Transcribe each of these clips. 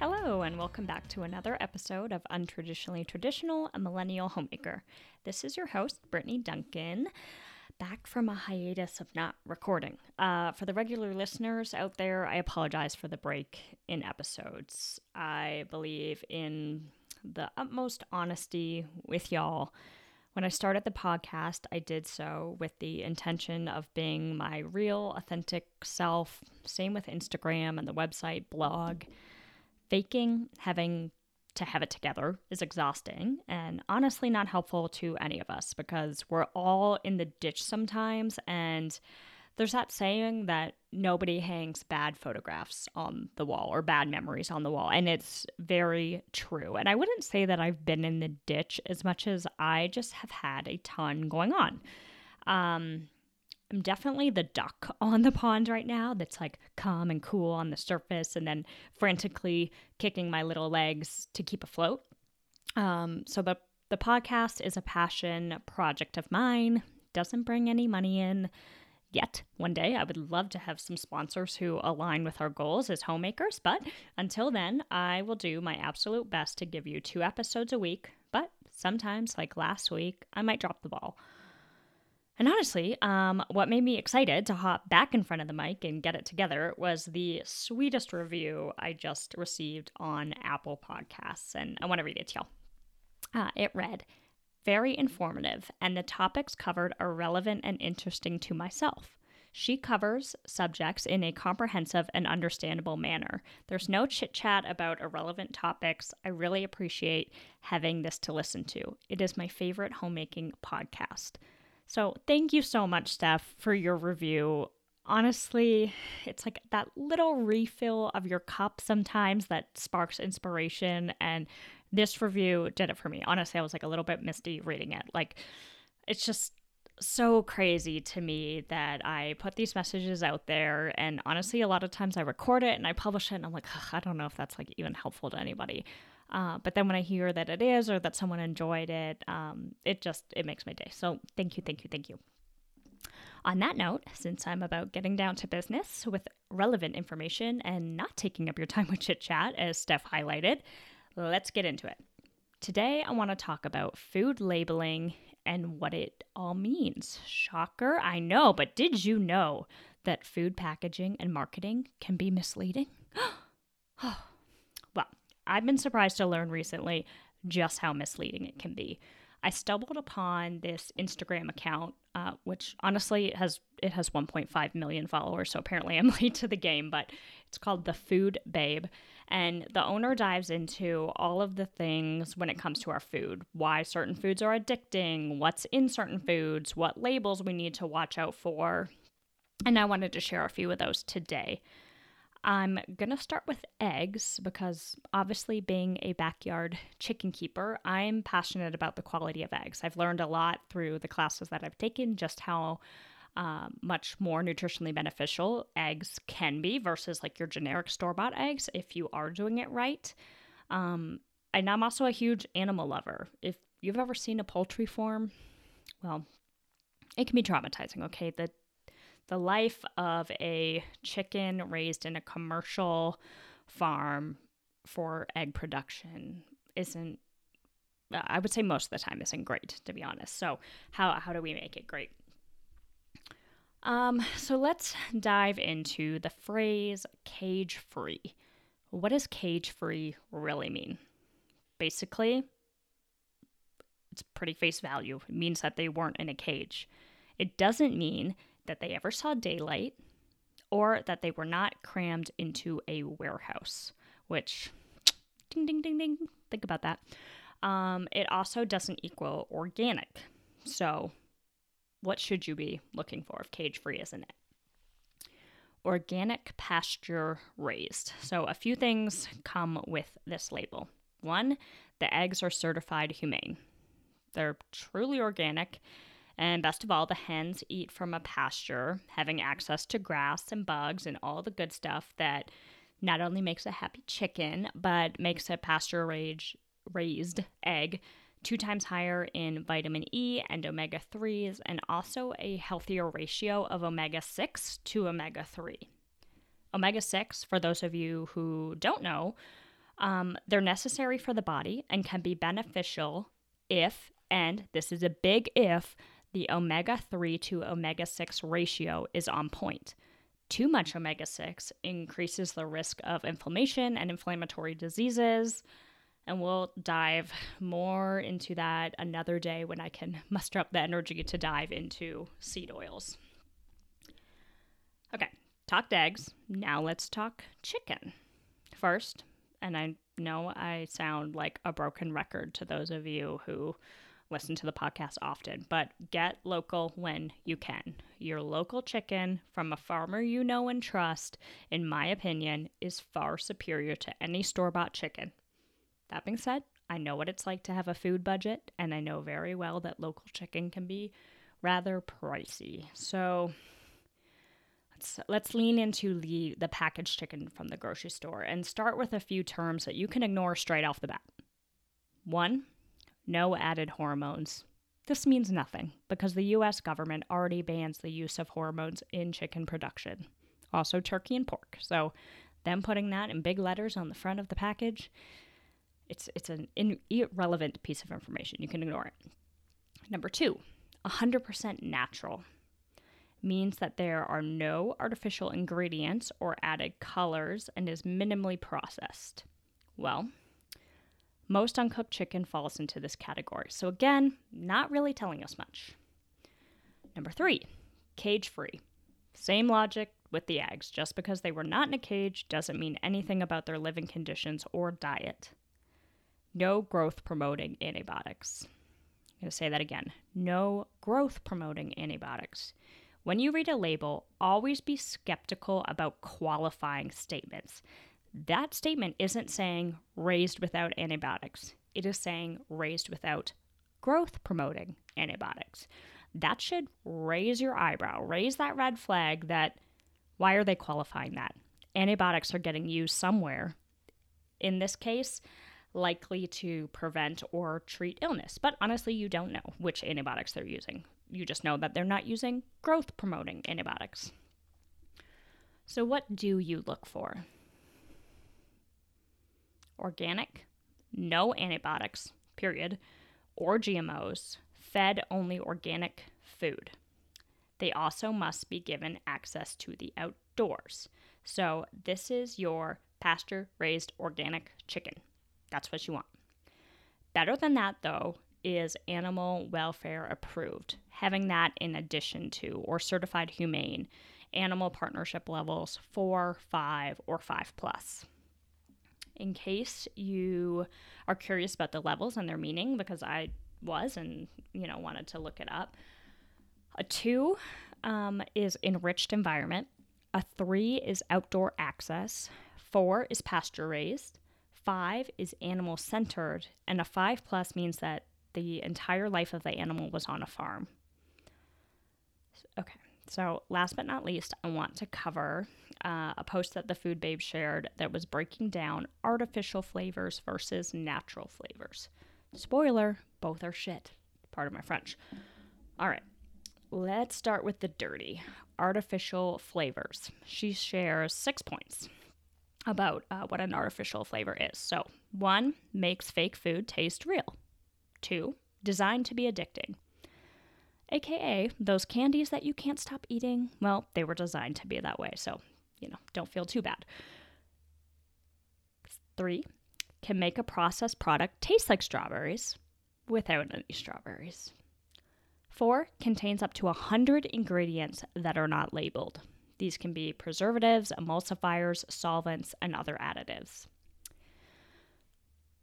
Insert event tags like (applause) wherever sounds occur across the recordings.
Hello, and welcome back to another episode of Untraditionally Traditional, a Millennial Homemaker. This is your host, Brittany Duncan, back from a hiatus of not recording. Uh, for the regular listeners out there, I apologize for the break in episodes. I believe in the utmost honesty with y'all. When I started the podcast, I did so with the intention of being my real, authentic self. Same with Instagram and the website, blog faking having to have it together is exhausting and honestly not helpful to any of us because we're all in the ditch sometimes. And there's that saying that nobody hangs bad photographs on the wall or bad memories on the wall and it's very true. And i wouldn't say that i've been in the ditch as much as i just have had a ton going on. Um, I'm definitely the duck (laughs) on the pond right now that's like calm and cool on the surface and then frantically kicking my little legs to keep afloat. Um, so the the podcast is a passion project of mine. Doesn't bring any money in yet. One day I would love to have some sponsors who align with our goals as homemakers, but until then, I will do my absolute best to give you two episodes a week. But sometimes, like last week, I might drop the ball. And honestly, um, what made me excited to hop back in front of the mic and get it together was the sweetest review I just received on Apple Podcasts. And I want to read it to y'all. Uh, it read, very informative, and the topics covered are relevant and interesting to myself. She covers subjects in a comprehensive and understandable manner. There's no chit chat about irrelevant topics. I really appreciate having this to listen to. It is my favorite homemaking podcast. So, thank you so much, Steph, for your review. Honestly, it's like that little refill of your cup sometimes that sparks inspiration. And this review did it for me. Honestly, I was like a little bit misty reading it. Like, it's just so crazy to me that I put these messages out there. And honestly, a lot of times I record it and I publish it, and I'm like, I don't know if that's like even helpful to anybody. Uh, but then when I hear that it is or that someone enjoyed it, um, it just it makes my day. So thank you, thank you, thank you. On that note, since I'm about getting down to business with relevant information and not taking up your time with chit chat, as Steph highlighted, let's get into it. Today, I want to talk about food labeling and what it all means. Shocker, I know, but did you know that food packaging and marketing can be misleading? (gasps) oh, I've been surprised to learn recently just how misleading it can be. I stumbled upon this Instagram account, uh, which honestly has it has 1.5 million followers, so apparently I'm (laughs) late to the game. But it's called the Food Babe, and the owner dives into all of the things when it comes to our food, why certain foods are addicting, what's in certain foods, what labels we need to watch out for, and I wanted to share a few of those today. I'm to start with eggs because obviously, being a backyard chicken keeper, I'm passionate about the quality of eggs. I've learned a lot through the classes that I've taken just how uh, much more nutritionally beneficial eggs can be versus like your generic store bought eggs if you are doing it right. Um, and I'm also a huge animal lover. If you've ever seen a poultry farm, well, it can be traumatizing, okay? The the life of a chicken raised in a commercial farm for egg production isn't I would say most of the time isn't great to be honest. So how how do we make it great? Um, so let's dive into the phrase cage free. What does cage free really mean? Basically, it's pretty face value. It means that they weren't in a cage. It doesn't mean that they ever saw daylight or that they were not crammed into a warehouse, which, ding, ding, ding, ding, think about that. Um, it also doesn't equal organic. So, what should you be looking for if cage free isn't it? Organic pasture raised. So, a few things come with this label One, the eggs are certified humane. They're truly organic, and best of all, the hens eat from a pasture, having access to grass and bugs and all the good stuff that not only makes a happy chicken, but makes a pasture raised egg two times higher in vitamin E and omega 3s, and also a healthier ratio of omega 6 to omega 3. Omega 6, for those of you who don't know, um, they're necessary for the body and can be beneficial if, and this is a big if, the omega 3 to omega 6 ratio is on point. Too much omega 6 increases the risk of inflammation and inflammatory diseases. And we'll dive more into that another day when I can (laughs) muster up the energy to dive into seed oils. Okay, talked eggs. Now let's talk chicken. First, and I know I sound like a broken record to those of you who listen to the podcast often, but get local when you can. Your local chicken from a farmer you know and trust, in my opinion, is far superior to any store bought chicken. That being said, I know what it's like to have a food budget, and I know very well that local chicken can be rather pricey. So let's let's lean into the the packaged chicken from the grocery store and start with a few terms that you can ignore straight off the bat. One, no added hormones. This means nothing because the US government already bans the use of hormones in chicken production. Also turkey and pork. So them putting that in big letters on the front of the package, it's it's an irrelevant piece of information. You can ignore it. Number 2, 100% natural means that there are no artificial ingredients or added colors and is minimally processed. Well, most uncooked chicken falls into this category. So, again, not really telling us much. Number three, cage free. Same logic with the eggs. Just because they were not in a cage doesn't mean anything about their living conditions or diet. No growth promoting antibiotics. I'm going to say that again. No growth promoting antibiotics. When you read a label, always be skeptical about qualifying statements. That statement isn't saying raised without antibiotics, it is saying raised without growth promoting antibiotics. That should raise your eyebrow, raise that red flag that why are they qualifying that? Antibiotics are getting used somewhere. In this case, likely to prevent or treat illness. But honestly, you don't know which antibiotics they're using. You just know that they're not using growth promoting antibiotics. So, what do you look for? Organic, no antibiotics, period, or GMOs, fed only organic food. They also must be given access to the outdoors. So, this is your pasture raised organic chicken. That's what you want. Better than that, though, is animal welfare approved, having that in addition to or certified humane animal partnership levels 4, 5, or 5 plus. In case you are curious about the levels and their meaning, because I was and you know wanted to look it up, a 2 um, is enriched environment, a 3 is outdoor access, 4 is pasture raised, five is animal centered, and a five plus means that the entire life of the animal was on a farm. Okay, so last but not least, I want to cover uh, a post that the Food Babe shared that was breaking down artificial flavors versus natural flavors. Spoiler, both are shit. Part of my French. All right, let's start with the dirty artificial flavors. She shares six points about uh, what an artificial flavor is. So, one, makes fake food taste real. Two, designed to be addicting. AKA, those candies that you can't stop eating, well, they were designed to be that way. So, you know, don't feel too bad. Three, can make a processed product taste like strawberries without any strawberries. Four, contains up to 100 ingredients that are not labeled. These can be preservatives, emulsifiers, solvents, and other additives.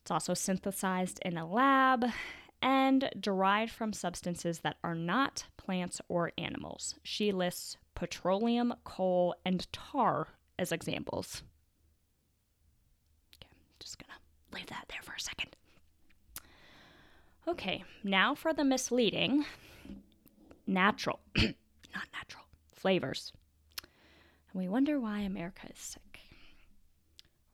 It's also synthesized in a lab and derived from substances that are not plants or animals. She lists petroleum, coal, and tar as examples. Okay, just gonna leave that there for a second. Okay, now for the misleading natural, (clears throat) not natural, flavors. And we wonder why America is sick.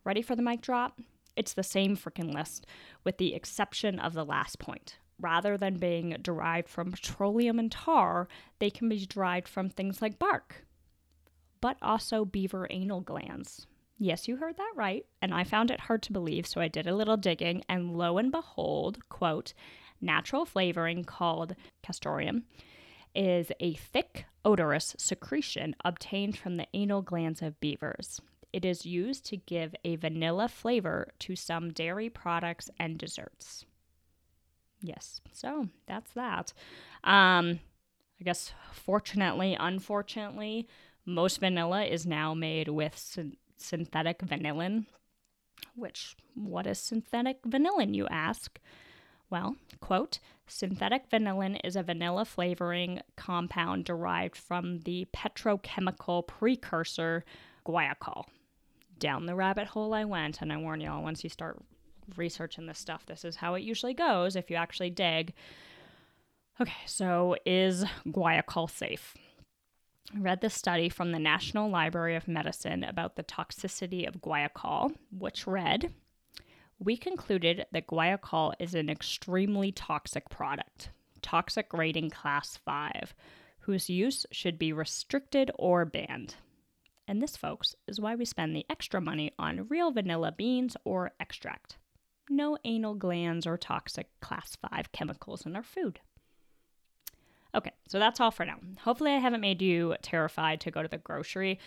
Ready for the mic drop? It's the same freaking list, with the exception of the last point. Rather than being derived from petroleum and tar, they can be derived from things like bark, but also beaver anal glands. Yes, you heard that right, and I found it hard to believe, so I did a little digging, and lo and behold, quote, natural flavoring called castoreum is a thick, odorous secretion obtained from the anal glands of beavers. It is used to give a vanilla flavor to some dairy products and desserts. Yes, so that's that. Um, I guess, fortunately, unfortunately, most vanilla is now made with syn- synthetic vanillin. Which, what is synthetic vanillin, you ask? Well, quote, synthetic vanillin is a vanilla flavoring compound derived from the petrochemical precursor guaiacol. Down the rabbit hole I went, and I warn y'all, once you start researching this stuff, this is how it usually goes if you actually dig. Okay, so is guaiacol safe? I read this study from the National Library of Medicine about the toxicity of guaiacol, which read We concluded that guaiacol is an extremely toxic product, toxic rating class 5, whose use should be restricted or banned. And this, folks, is why we spend the extra money on real vanilla beans or extract. No anal glands or toxic class 5 chemicals in our food. Okay, so that's all for now. Hopefully, I haven't made you terrified to go to the grocery.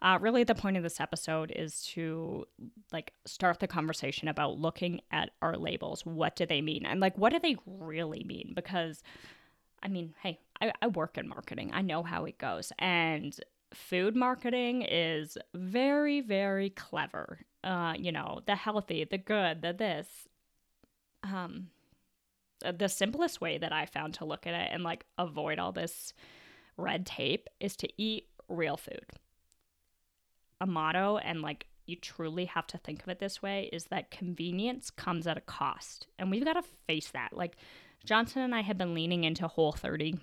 Uh, really, the point of this episode is to like start the conversation about looking at our labels. What do they mean? And like, what do they really mean? Because, I mean, hey, I, I work in marketing. I know how it goes, and food marketing is very, very clever. Uh, you know, the healthy, the good, the this. Um, uh, the simplest way that I found to look at it and like avoid all this red tape is to eat real food. A motto, and like you truly have to think of it this way, is that convenience comes at a cost. And we've got to face that. Like Johnson and I have been leaning into Whole 30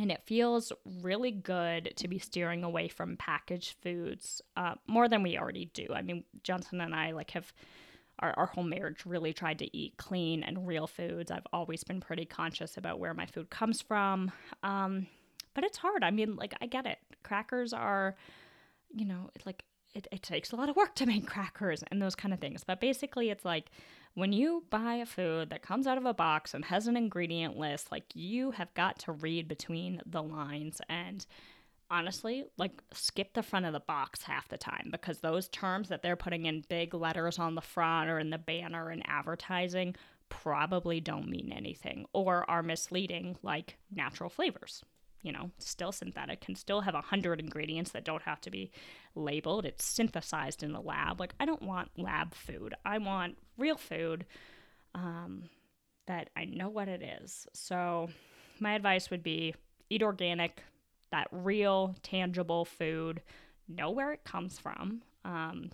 and it feels really good to be steering away from packaged foods uh, more than we already do. I mean, Johnson and I like have our, our whole marriage really tried to eat clean and real foods. I've always been pretty conscious about where my food comes from. Um, but it's hard. I mean, like, I get it. Crackers are, you know, it's like, it, it takes a lot of work to make crackers and those kind of things. But basically, it's like when you buy a food that comes out of a box and has an ingredient list, like, you have got to read between the lines and honestly, like skip the front of the box half the time because those terms that they're putting in big letters on the front or in the banner and advertising probably don't mean anything or are misleading, like natural flavors. You know, still synthetic, can still have a hundred ingredients that don't have to be labeled. It's synthesized in the lab. Like, I don't want lab food. I want real food um, that I know what it is. So, my advice would be eat organic, that real, tangible food, know where it comes from, um,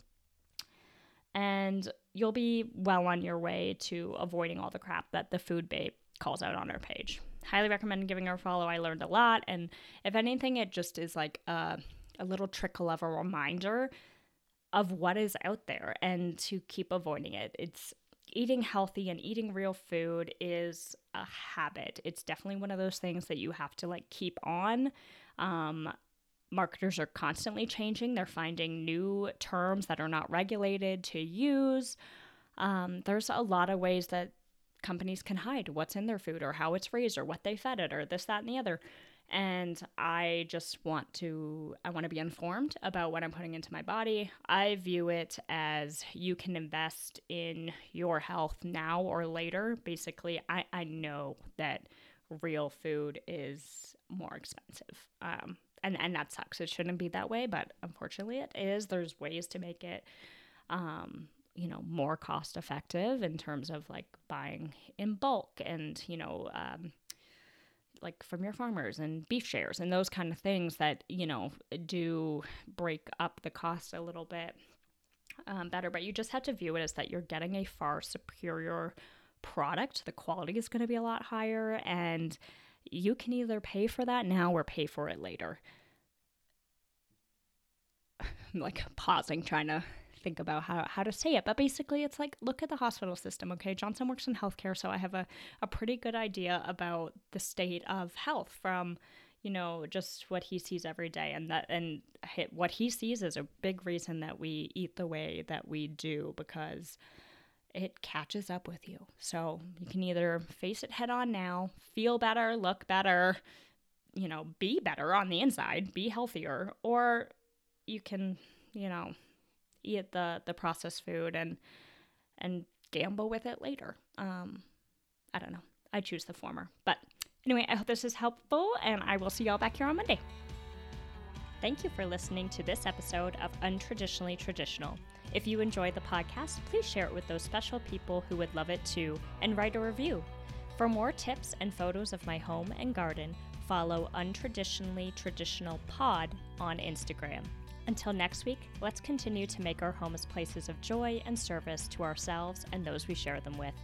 and you'll be well on your way to avoiding all the crap that the food babe calls out on her page. Highly recommend giving her a follow. I learned a lot, and if anything, it just is like a, a little trickle of a reminder of what is out there and to keep avoiding it. It's eating healthy and eating real food is a habit. It's definitely one of those things that you have to like keep on um, marketers are constantly changing, they're finding new terms that are not regulated to use. Um, there's a lot of ways that companies can hide what's in their food or how it's raised or what they fed it or this, that, and the other. And I just want to, I want to be informed about what I'm putting into my body. I view it as you can invest in your health now or later. Basically, I, I know that real food is more expensive. Um, and, and that sucks. It shouldn't be that way, but unfortunately it is. There's ways to make it, um, you know, more cost effective in terms of like buying in bulk and, you know, um, like from your farmers and beef shares and those kind of things that, you know, do break up the cost a little bit. um, better, but you just have to view it as that you're getting a far superior product. The quality is going to be a lot higher, and you can either pay for that now or pay for it later. (laughs) I'm like pausing, trying to think about how, how to say it. But basically, it's like look at the hospital system, okay? Johnson works in healthcare, so I have a, a pretty good idea about the state of health from you know just what he sees every day and that and what he sees is a big reason that we eat the way that we do because it catches up with you so you can either face it head on now feel better look better you know be better on the inside be healthier or you can you know eat the the processed food and and gamble with it later um i don't know i choose the former but Anyway, I hope this is helpful, and I will see y'all back here on Monday. Thank you for listening to this episode of Untraditionally Traditional. If you enjoyed the podcast, please share it with those special people who would love it too, and write a review. For more tips and photos of my home and garden, follow Untraditionally Traditional Pod on Instagram. Until next week, let's continue to make our homes places of joy and service to ourselves and those we share them with.